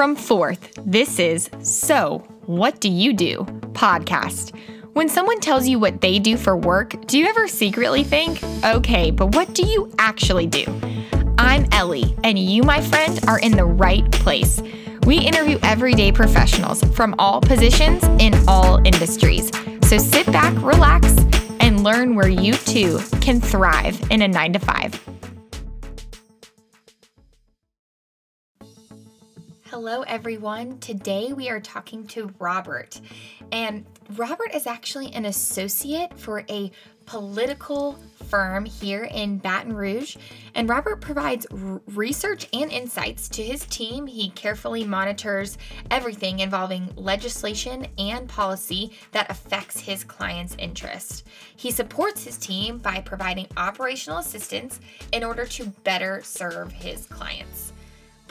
From Forth, this is So What Do You Do podcast. When someone tells you what they do for work, do you ever secretly think, okay, but what do you actually do? I'm Ellie, and you, my friend, are in the right place. We interview everyday professionals from all positions in all industries. So sit back, relax, and learn where you too can thrive in a nine to five. Hello, everyone. Today we are talking to Robert. And Robert is actually an associate for a political firm here in Baton Rouge. And Robert provides r- research and insights to his team. He carefully monitors everything involving legislation and policy that affects his clients' interests. He supports his team by providing operational assistance in order to better serve his clients.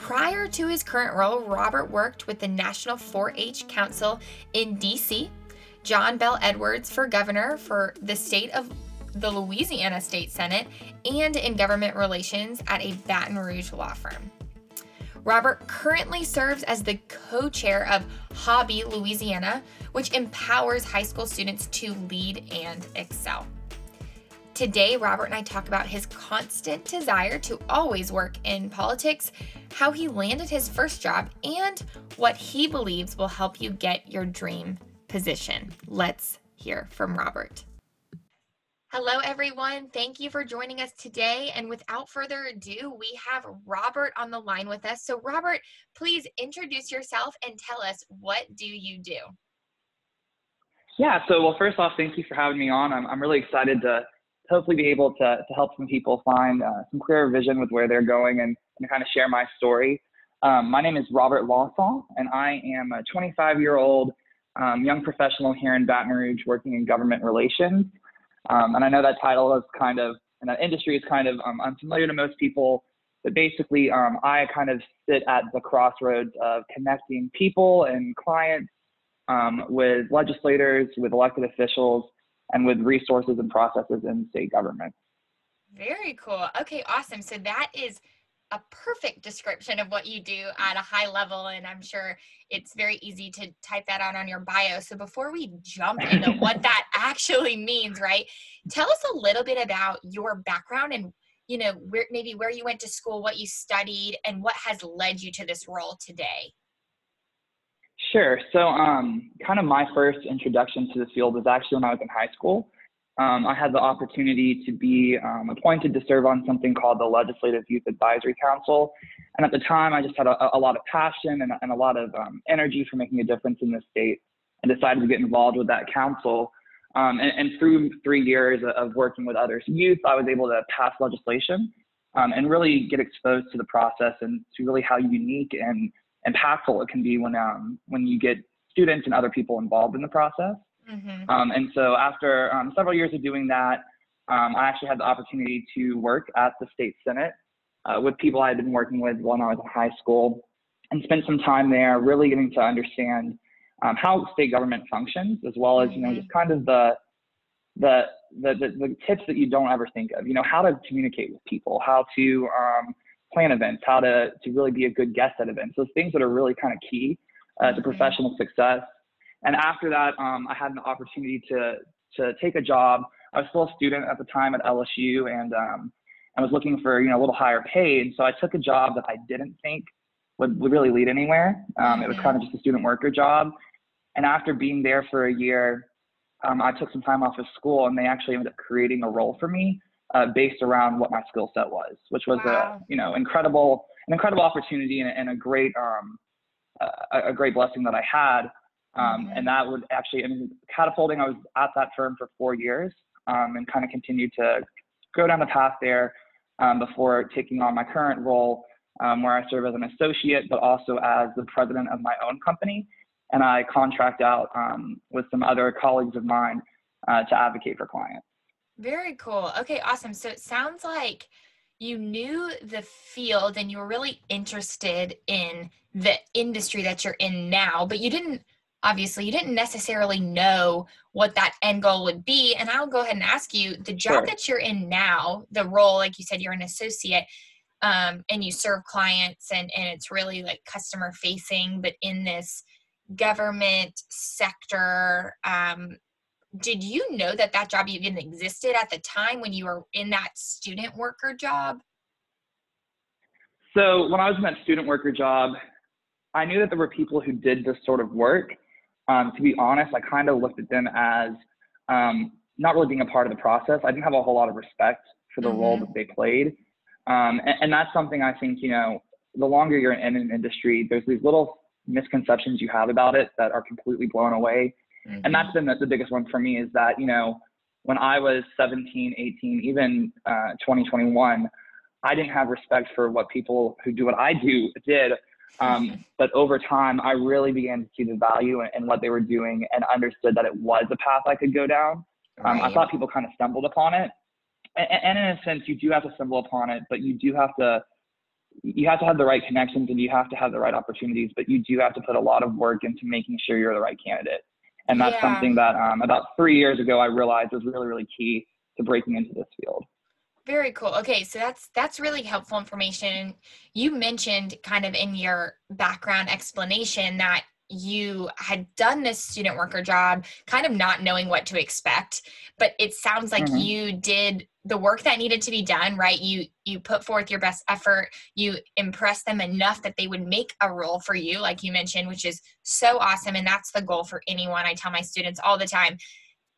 Prior to his current role, Robert worked with the National 4 H Council in DC, John Bell Edwards for governor for the state of the Louisiana State Senate, and in government relations at a Baton Rouge law firm. Robert currently serves as the co chair of HOBY Louisiana, which empowers high school students to lead and excel. Today, Robert and I talk about his constant desire to always work in politics, how he landed his first job, and what he believes will help you get your dream position. Let's hear from Robert. Hello, everyone. Thank you for joining us today. And without further ado, we have Robert on the line with us. So, Robert, please introduce yourself and tell us what do you do? Yeah, so well, first off, thank you for having me on. I'm, I'm really excited to hopefully be able to, to help some people find uh, some clearer vision with where they're going and, and kind of share my story. Um, my name is Robert Lawson, and I am a 25 year old um, young professional here in Baton Rouge working in government relations. Um, and I know that title is kind of, and that industry is kind of um, unfamiliar to most people, but basically, um, I kind of sit at the crossroads of connecting people and clients um, with legislators, with elected officials, and with resources and processes in state government. Very cool. Okay, awesome. So that is a perfect description of what you do at a high level and i'm sure it's very easy to type that out on your bio so before we jump into what that actually means right tell us a little bit about your background and you know where maybe where you went to school what you studied and what has led you to this role today Sure. So, um, kind of my first introduction to the field was actually when I was in high school. Um, I had the opportunity to be um, appointed to serve on something called the Legislative Youth Advisory Council. And at the time, I just had a, a lot of passion and, and a lot of um, energy for making a difference in the state and decided to get involved with that council. Um, and, and, through three years of working with other youth, I was able to pass legislation um, and really get exposed to the process and to really how unique and impactful it can be when um, when you get students and other people involved in the process. Mm-hmm. Um, and so after um, several years of doing that, um, I actually had the opportunity to work at the state senate uh, with people I had been working with when I was in high school, and spent some time there, really getting to understand um, how state government functions, as well as you know mm-hmm. just kind of the the, the the, the tips that you don't ever think of. You know how to communicate with people, how to um, plan events, how to, to really be a good guest at events. Those things that are really kind of key uh, to professional success. And after that, um, I had an opportunity to, to take a job. I was still a student at the time at LSU and um, I was looking for, you know, a little higher pay. And so I took a job that I didn't think would, would really lead anywhere. Um, it was kind of just a student worker job. And after being there for a year, um, I took some time off of school and they actually ended up creating a role for me uh, based around what my skill set was, which was wow. a you know incredible an incredible opportunity and, and a great um, a, a, great blessing that I had. Um, mm-hmm. And that would actually, I mean, catapulting. I was at that firm for four years um, and kind of continued to go down the path there um, before taking on my current role, um, where I serve as an associate, but also as the president of my own company. And I contract out um, with some other colleagues of mine uh, to advocate for clients. Very cool. Okay, awesome. So it sounds like you knew the field and you were really interested in the industry that you're in now, but you didn't obviously you didn't necessarily know what that end goal would be. And I'll go ahead and ask you the job sure. that you're in now, the role, like you said, you're an associate. um, and you serve clients and, and it's really like customer facing, but in this government sector. Um, did you know that that job even existed at the time when you were in that student worker job? So when I was in that student worker job, I knew that there were people who did this sort of work. Um, to be honest, I kind of looked at them as um, not really being a part of the process. I didn't have a whole lot of respect for the mm-hmm. role that they played. Um, and, and, that's something I think, you know, the longer you're in an industry, there's these little misconceptions you have about it that are completely blown away. Mm-hmm. And that's been the, the, biggest one for me is that, you know, when I was 17, 18, even uh, 2021, I didn't have respect for what people who do what I do did. Um, but over time, I really began to see the value in, in, what they were doing and understood that it was a path I could go down. Um, right. I thought people kind of stumbled upon it. And, and in a sense, you do have to stumble upon it, but you do have to you have to have the right connections and you have to have the right opportunities, but you do have to put a lot of work into making sure you're the right candidate. And that's yeah. something that um, about three years ago I realized was really, really key to breaking into this field. Very cool. Okay, so that's that's really helpful information. You mentioned kind of in your background explanation that you had done this student worker job kind of not knowing what to expect but it sounds like mm-hmm. you did the work that needed to be done right? You you put forth your best effort. You impress them enough that they would make a role for you like you mentioned which is so awesome. And that's the goal for anyone. I tell my students all the time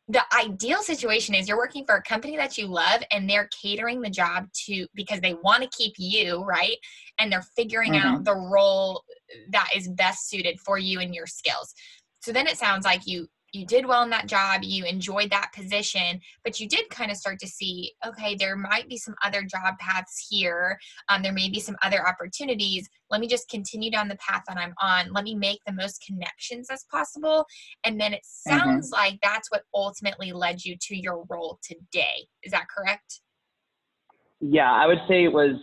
the ideal situation is you're working for a company that you love and they're catering the job to because they want to keep you right? And they're figuring mm-hmm. out the role that is best suited for you and your skills. So then it sounds like you you did well in that job, you enjoyed that position, but you did kind of start to see, okay, there might be some other job paths here. Um, there may be some other opportunities. Let me just continue down the path that I'm on. Let me make the most connections as possible. And then it mm-hmm. sounds mm-hmm. like that's what ultimately led you to your role today. Is that correct? Yeah, I would say it was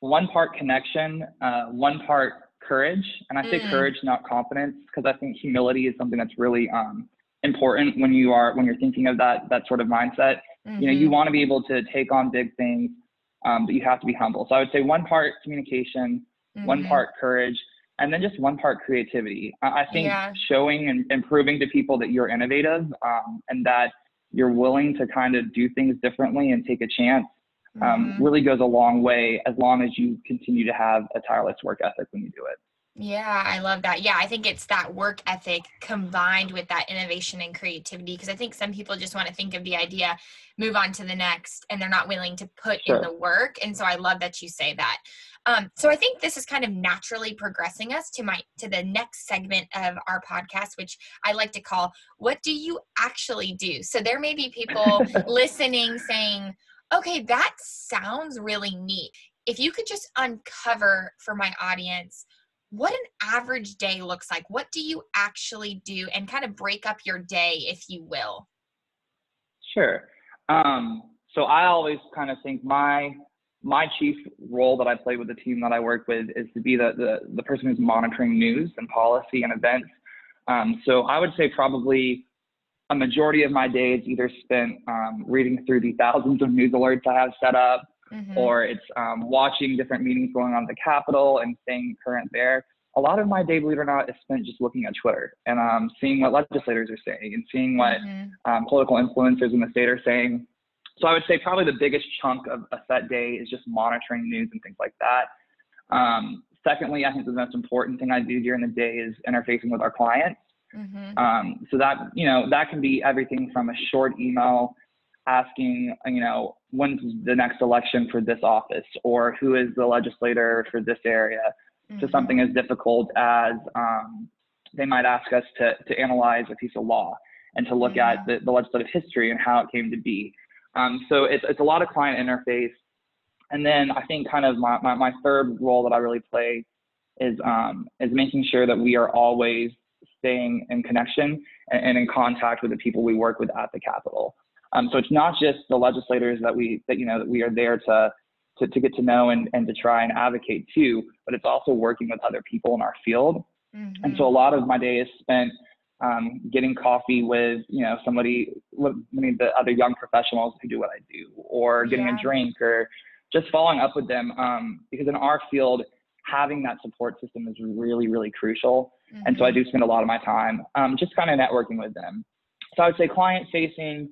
one part connection, uh, one part courage. And I say mm. courage, not confidence, because I think humility is something that's really um, important when you are when you're thinking of that that sort of mindset. Mm-hmm. You know, you mm-hmm. want to be able to take on big things, um, but you have to be humble. So I would say one part communication, mm-hmm. one part courage, and then just one part creativity. I, I think yeah. showing and, and proving to people that you're innovative um, and that you're willing to kind of do things differently and take a chance um, mm-hmm. really goes a long way as long as you continue to have a tireless work ethic when you do it. Yeah, I love that. Yeah, I think it's that work ethic combined with that innovation and creativity because I think some people just want to think of the idea, move on to the next, and they're not willing to put sure. in the work. And so I love that you say that. Um, so I think this is kind of naturally progressing us to my to the next segment of our podcast, which I like to call "What do you actually do?" So there may be people listening saying, "Okay, that sounds really neat." If you could just uncover for my audience what an average day looks like. What do you actually do and kind of break up your day, if you will? Sure. Um, so I always kind of think my my chief role that I play with the team that I work with is to be the the, the person who's monitoring news and policy and events. Um, so I would say probably a majority of my day is either spent um, reading through the thousands of news alerts I have set up, mm-hmm. or it's um, watching different meetings going on at the Capitol and staying current there. A lot of my day, believe it or not, is spent just looking at Twitter and um, seeing what legislators are saying and seeing what mm-hmm. um, political influencers in the state are saying. So I would say probably the biggest chunk of a set day is just monitoring news and things like that. Um, secondly, I think the most important thing I do during the day is interfacing with our clients. Mm-hmm. Um, so that you know that can be everything from a short email asking, you know, when's the next election for this office or who is the legislator for this area mm-hmm. to something as difficult as um, they might ask us to, to analyze a piece of law and to look mm-hmm. at the, the, legislative history and how it came to be. Um, so it's, it's a lot of client interface. And then I think kind of my, my, my third role that I really play is, um, is making sure that we are always staying in connection and, and in contact with the people we work with at the Capitol. Um, so it's not just the legislators that we that you know that we are there to to, to get to know and, and to try and advocate to, but it's also working with other people in our field. Mm-hmm. And so a lot of my day is spent um, getting coffee with you know somebody, many of the other young professionals who do what I do, or getting yeah. a drink, or just following up with them um, because in our field, having that support system is really, really crucial. Mm-hmm. And so I mm-hmm. do spend a lot of my time um, just kind of networking with them. So I would say client facing,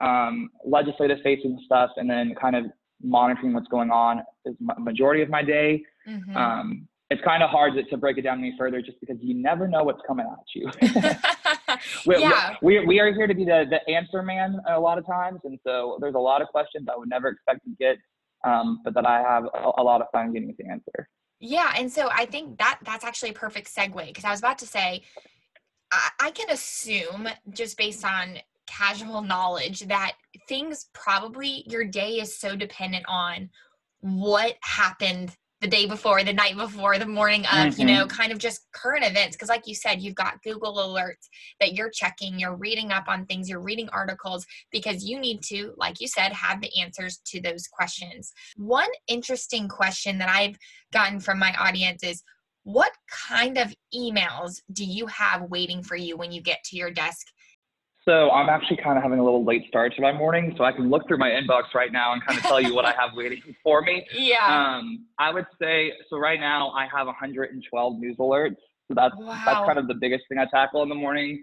um, legislative facing stuff, and then kind of monitoring what's going on is majority of my day. Mm-hmm. Um, it's kind of hard to, to, break it down any further just because you never know what's coming at you. we, yeah. we, we are here to be the, the answer man a lot of times. And so there's a lot of questions I would never expect to get, um, but that I have a, a lot of fun getting to answer. Yeah, and so I think that that's actually a perfect segue because I was about to say I, I can assume just based on casual knowledge that things probably your day is so dependent on what happened the day before, the night before, the morning of, mm-hmm. you know, kind of just current events. Because, like you said, you've got Google alerts that you're checking, you're reading up on things, you're reading articles because you need to, like you said, have the answers to those questions. One interesting question that I've gotten from my audience is what kind of emails do you have waiting for you when you get to your desk so I'm actually kind of having a little late start to my morning, so I can look through my inbox right now and kind of tell you what I have waiting for me. Yeah. Um, I would say so. Right now, I have 112 news alerts. So that's wow. that's kind of the biggest thing I tackle in the morning.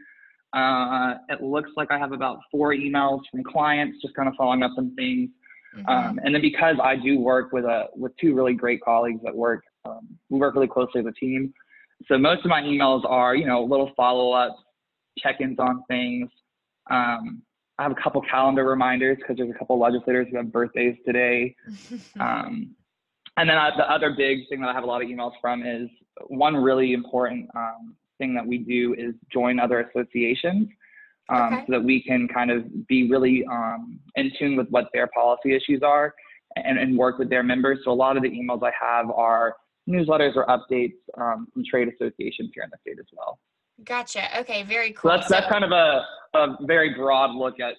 Uh, it looks like I have about four emails from clients, just kind of following up on things. Mm-hmm. Um, and then because I do work with a with two really great colleagues at work, um, we work really closely as a team. So most of my emails are, you know, little follow ups, check-ins on things, um, I have a couple calendar reminders because there's a couple legislators who have birthdays today. Um, and then I, the other big thing that I have a lot of emails from is one really important um, thing that we do is join other associations um, okay. so that we can kind of be really um, in tune with what their policy issues are and, and, work with their members. So a lot of the emails I have are newsletters or updates um, from trade associations here in the state as well. Gotcha. Okay, very cool. So that's, that's kind of a, a very broad look at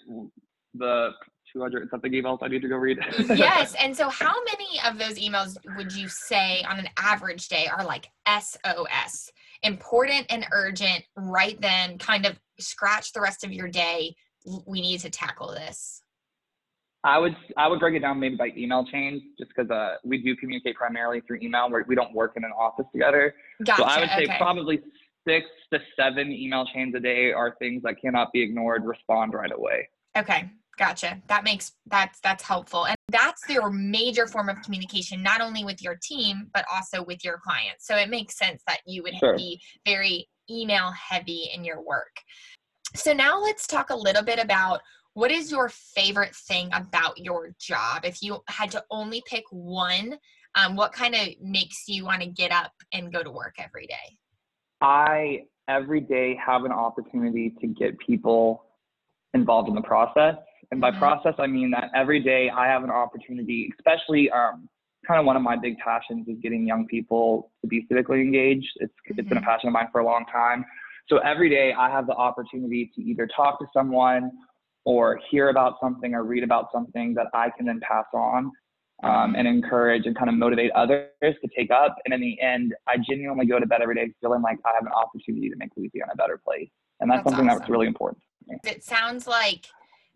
the 200 something emails I need to go read. yes. And so, how many of those emails would you say on an average day are like SOS, important and urgent, right then, kind of scratch the rest of your day? We need to tackle this. I would I would break it down maybe by email chains, just because uh, we do communicate primarily through email. Where we don't work in an office together. Gotcha. So I would say okay. probably six to seven email chains a day are things that cannot be ignored. Respond right away. Okay, gotcha. That makes that's that's helpful, and that's your major form of communication, not only with your team but also with your clients. So it makes sense that you would sure. be very email heavy in your work. So now let's talk a little bit about what is your favorite thing about your job? If you had to only pick one, um, what kind of makes you want to get up and go to work every day? I every day have an opportunity to get people involved in the process. And by mm-hmm. process, I mean that every day I have an opportunity, especially um, kind of one of my big passions is getting young people to be civically engaged. It's, mm-hmm. it's been a mm-hmm. passion of mine for a long time. So every day I have the opportunity to either talk to someone or hear about something or read about something that I can then pass on um, and encourage and kind of motivate others to take up. And in the end, I genuinely go to bed every day feeling like I have an opportunity to make Louisiana a better place. And that's, that's something awesome. that's really important. It sounds like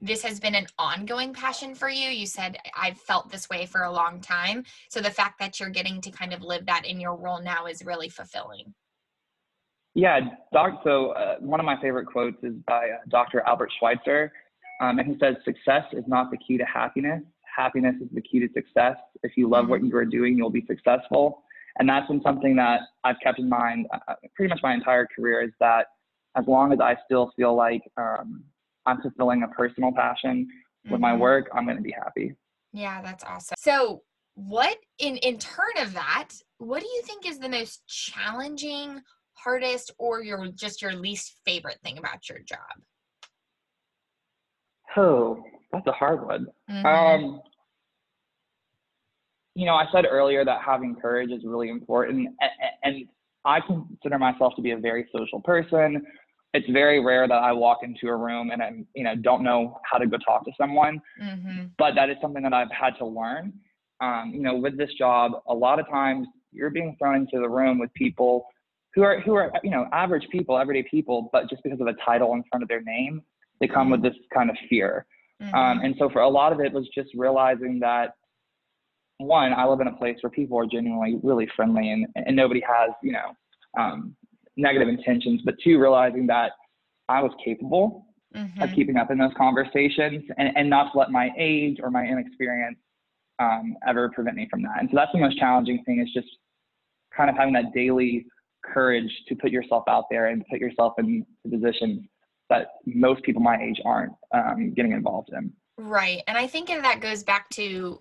this has been an ongoing passion for you. You said I've felt this way for a long time. So the fact that you're getting to kind of live that in your role now is really fulfilling. Yeah, doc, so uh, one of my favorite quotes is by uh, Dr. Albert Schweitzer. Um, and he says, Success is not the key to happiness, happiness is the key to success. If you love what mm-hmm. you are doing, you'll be successful. And that's been something that I've kept in mind uh, pretty much my entire career is that as long as I still feel like um, I'm fulfilling a personal passion with mm-hmm. my work, I'm going to be happy. Yeah, that's awesome. So, what in in turn of that, what do you think is the most challenging, hardest, or your just your least favorite thing about your job? Oh, that's a hard one. Mm-hmm. Um, you know, I said earlier that having courage is really important, and, and I consider myself to be a very social person. It's very rare that I walk into a room and I'm, you know, don't know how to go talk to someone. Mm-hmm. But that is something that I've had to learn. Um, you know, with this job, a lot of times you're being thrown into the room with people who are who are you know average people, everyday people, but just because of a title in front of their name, they come with mm-hmm. this kind of fear. Um, mm-hmm. Um, and so for a lot of it was just realizing that one, I live in a place where people are genuinely really friendly and, and nobody has, you know, um, negative intentions. But two, realizing that I was capable mm-hmm. of keeping up in those conversations and, and not to let my age or my inexperience um, ever prevent me from that. And so that's the most challenging thing is just kind of having that daily courage to put yourself out there and put yourself in positions that most people my age aren't um, getting involved in. Right. And I think that goes back to,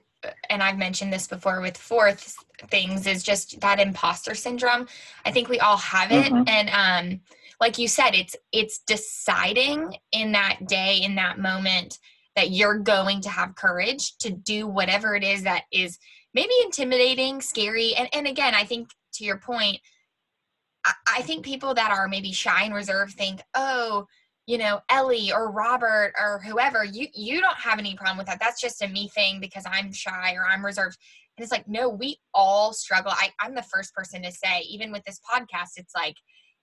and I've mentioned this before with Forth things, is just that imposter syndrome. I think we all have it. Mm-hmm. And um, like you said, it's it's deciding in that day, in that moment, that you're going to have courage to do whatever it is that is maybe intimidating, scary. And and again, I think to your point, I, I think people that are maybe shy and reserved think, oh, you know ellie or robert or whoever you you don't have any problem with that. That's just a me thing because i'm shy or i'm reserved. And it's like no we all struggle. I, i'm the first person to say even with this podcast it's like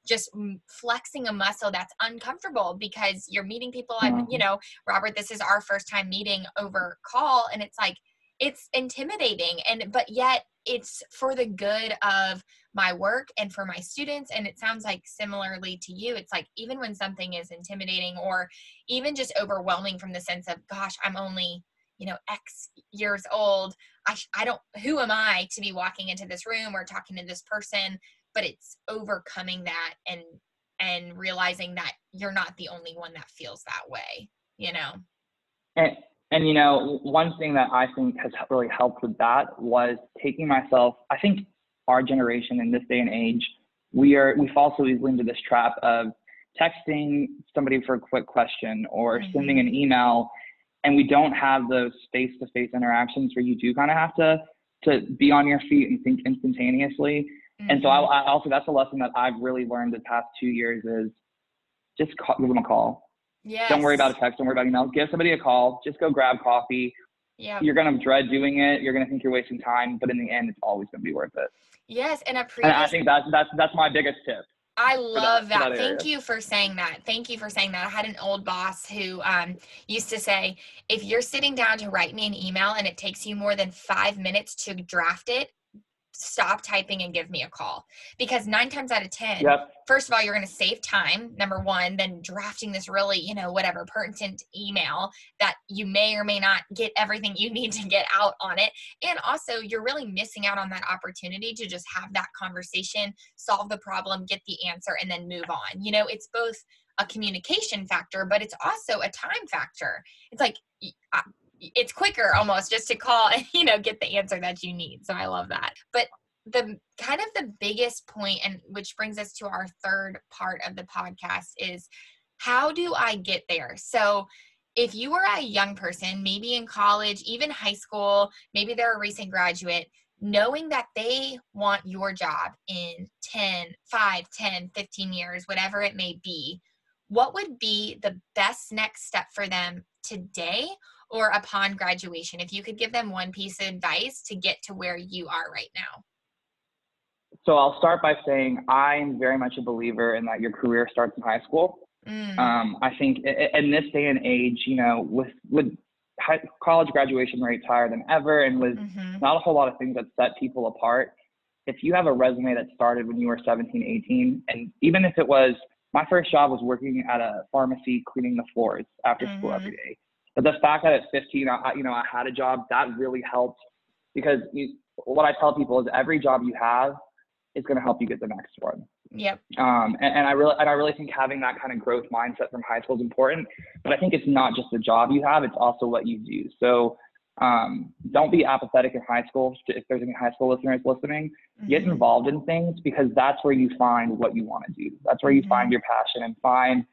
just flexing a muscle that's uncomfortable because you're meeting people and you mm-hmm. know robert this is our first time meeting over call. And it's like it's intimidating and but yet it's for the good of my work and for my students and it sounds like similarly to you. It's like even when something is intimidating or even just overwhelming from the sense of gosh i'm only you know x years old. I i don't who am i to be walking into this room or talking to this person? But it's overcoming that and and realizing that you're not the only one that feels that way you know? And and you know one thing that i think has really helped with that was taking myself i think our generation in this day and age we are we fall so easily into this trap of texting somebody for a quick question or mm-hmm. sending an email and we don't have those face-to-face interactions where you do kind of have to to be on your feet and think instantaneously Mm-hmm. And so I, mm-hmm. I, also that's a lesson that I've really learned the past two years is just call, give them a call. Don't worry about a text. Don't worry about emails. Give somebody a call. Just go grab coffee. Yeah. You're gonna dread doing it. You're gonna think you're wasting time, but in the end, it's always gonna be worth it. Yes, and a previous. And I think that's that's that's my biggest tip. I love that. that. that Thank you for saying that. Thank you for saying that. I had an old boss who um, used to say, if you're sitting down to write me an email and it takes you more than five minutes to draft it, stop typing and give me a call. Because nine times out of ten yep. first of all you're going to save time number one then drafting this really you know whatever pertinent email that you may or may not get everything you need to get out on it. And also you're really missing out on that opportunity to just have that conversation solve the problem get the answer and then move on. You know it's both a communication factor but it's also a time factor. It's like it's quicker almost just to call and you know get the answer that you need. So i love that. But the kind of the biggest point and which brings us to our third part of the podcast is how do i get there? So if you are a young person maybe in college even high school maybe they're a recent graduate knowing that they want your job in 10 5 10 15 years whatever it may be what would be the best next step for them today or upon graduation if you could give them one piece of advice to get to where you are right now so i'll start by saying i'm very much a believer in that your career starts in high school mm. um, i think in this day and age you know with with high, college graduation rates higher than ever and with mm-hmm. not a whole lot of things that set people apart if you have a resume that started when you were 17 18 and even if it was my first job was working at a pharmacy cleaning the floors after mm-hmm. school every day but the fact that at 15, I, you know, I had a job that really helped because you, what I tell people is every job you have is going to help you get the next one. Yep. Um, and, and I really, and I really think having that kind of growth mindset from high school is important. But I think it's not just the job you have; it's also what you do. So um, don't be apathetic in high school. If there's any high school listeners listening, mm-hmm. get involved in things because that's where you find what you want to do. That's where you mm-hmm. find your passion and find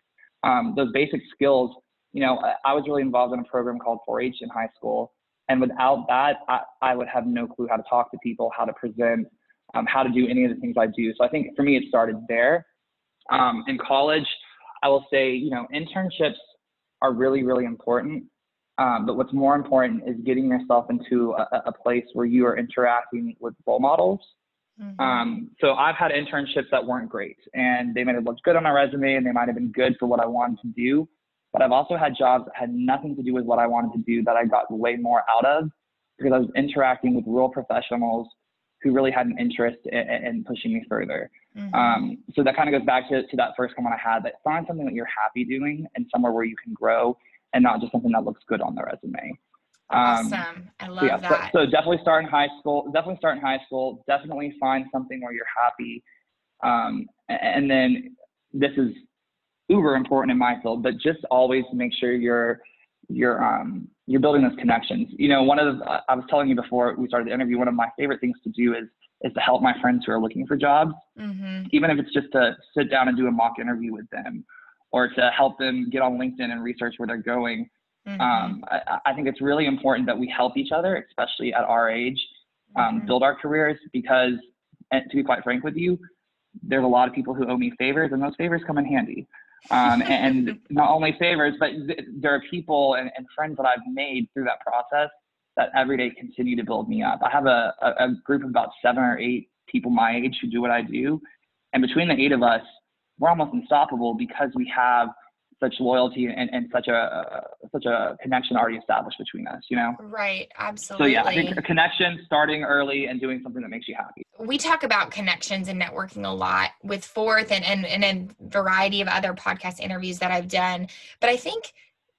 um, those basic skills you know, I, was really involved in a program called 4-H in high school. And without that, I, I would have no clue how to talk to people, how to present, um, how to do any of the things I do. So I think for me, it started there. Um, in college, I will say, you know, internships are really, really important. Um, but what's more important is getting yourself into a, a, place where you are interacting with role models. Mm-hmm. Um, so I've had internships that weren't great and they might have looked good on my resume and they might have been good for what I wanted to do. But I've also had jobs that had nothing to do with what I wanted to do that I got way more out of because I was interacting with real professionals who really had an interest in, in pushing me further. Mm-hmm. Um, so that kind of goes back to, to that first comment I had that find something that you're happy doing and somewhere where you can grow and not just something that looks good on the resume. Um, awesome. I love yeah, that. So, so, definitely start in high school. Definitely start in high school. Definitely find something where you're happy. Um, and then this is uber important in my field, but just always make sure you're you're um, you're building those connections. You know, one of the I was telling you before we started the interview. One of my favorite things to do is is to help my friends who are looking for jobs, mm-hmm. even if it's just to sit down and do a mock interview with them, or to help them get on LinkedIn and research where they're going Mm-hmm. Um, I, I, think it's really important that we help each other, especially at our age, um, mm-hmm. build our careers because, and to be quite frank with you, there's a lot of people who owe me favors, and those favors come in handy. Um, and not only favors, but th- there are people and, and, friends that I've made through that process that every day continue to build me up. I have a, a, a group of about seven or eight people my age who do what I do. And between the eight of us, we're almost unstoppable because we have such loyalty and, and such a such a connection already established between us you know? Right absolutely so yeah i think a connection starting early and doing something that makes you happy. We talk about connections and networking a lot with Forth and and, and a variety of other podcast interviews that i've done but i think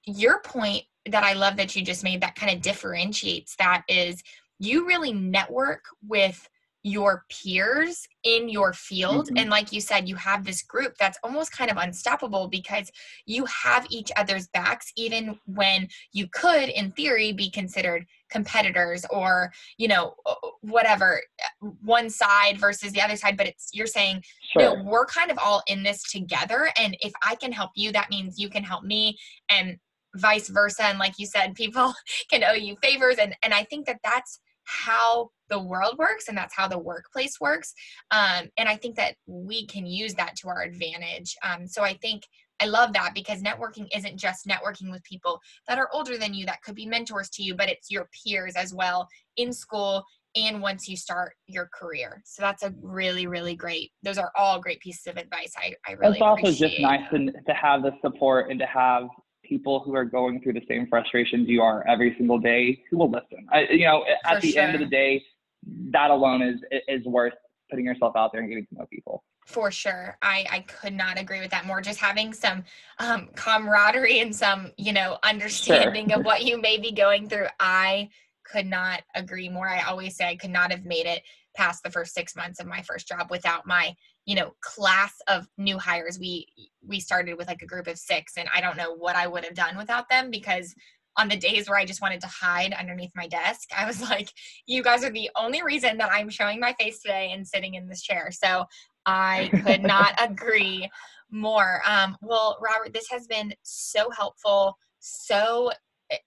your point that i love that you just made that kind of differentiates that is you really network with your peers in your field. Mm-hmm. and like you said you have this group that's almost kind of unstoppable because you have each other's backs even when you could in theory be considered competitors or you know whatever one side versus the other side. But it's you're saying sure. we're kind of all in this together. And if i can help you that means you can help me and vice versa. And like you said people can owe you favors. And and i think that that's how the world works and that's how the workplace works. Um, and I think that we can use that to our advantage. Um, so I think I love that because networking isn't just networking with people that are older than you that could be mentors to you, but it's your peers as well in school and once you start your career. So that's a really, really great. Those are all great pieces of advice. I, I really. It's also just nice to, to have the support and to have people who are going through the same frustrations you are every single day who will listen. I, you know, at the sure. end of the day, that alone is is worth putting yourself out there and getting to know people. For sure. I, I could not agree with that more. Just having some um, camaraderie and some, you know, understanding sure. of what you may be going through. I could not agree more. I always say I could not have made it past the first six months of my first job without my you know class of new hires. We we started with like a group of six and i don't know what i would have done without them because on the days where i just wanted to hide underneath my desk i was like you guys are the only reason that i'm showing my face today and sitting in this chair. So i could not agree more. Um, well robert this has been so helpful so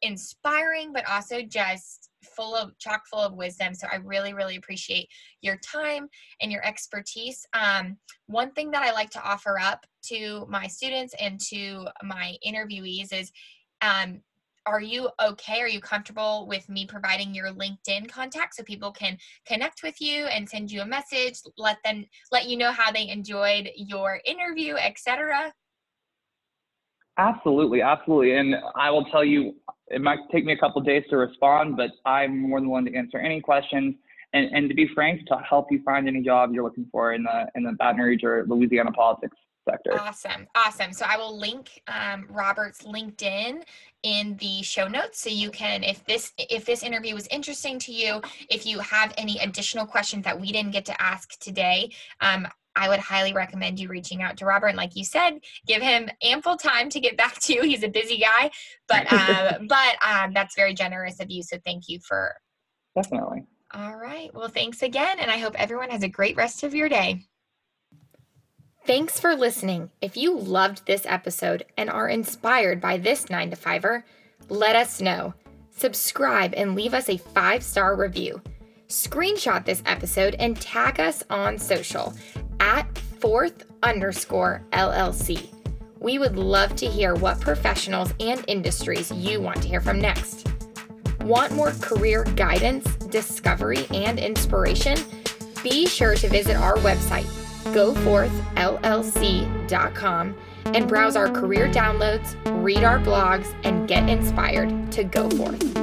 inspiring but also just full of chock full of wisdom. So I really, really appreciate your time and your expertise. Um, one thing that I like to offer up to my students and to my interviewees is um, are you okay? Are you comfortable with me providing your LinkedIn contact so people can connect with you and send you a message, let them let you know how they enjoyed your interview, etc.? Absolutely, absolutely. And I will tell you, it might take me a couple days to respond, but I'm more than willing to answer any questions. And, and to be frank, to help you find any job you're looking for in the in the Baton Rouge or Louisiana politics sector. Awesome, awesome. So I will link um, Robert's LinkedIn in the show notes, so you can, if this if this interview was interesting to you, if you have any additional questions that we didn't get to ask today, um, I would highly recommend you reaching out to Robert. And like you said, give him ample time to get back to you. He's a busy guy, but uh, but um, that's very generous of you. So thank you for definitely. All right. Well, thanks again, and I hope everyone has a great rest of your day. Thanks for listening. If you loved this episode and are inspired by this 9 to 5er, let us know. Subscribe and leave us a five star review. Screenshot this episode and tag us on social at forth underscore LLC. We would love to hear what professionals and industries you want to hear from next. Want more career guidance, discovery, and inspiration? Be sure to visit our website, goforthllc.com, and browse our career downloads, read our blogs, and get inspired to go forth.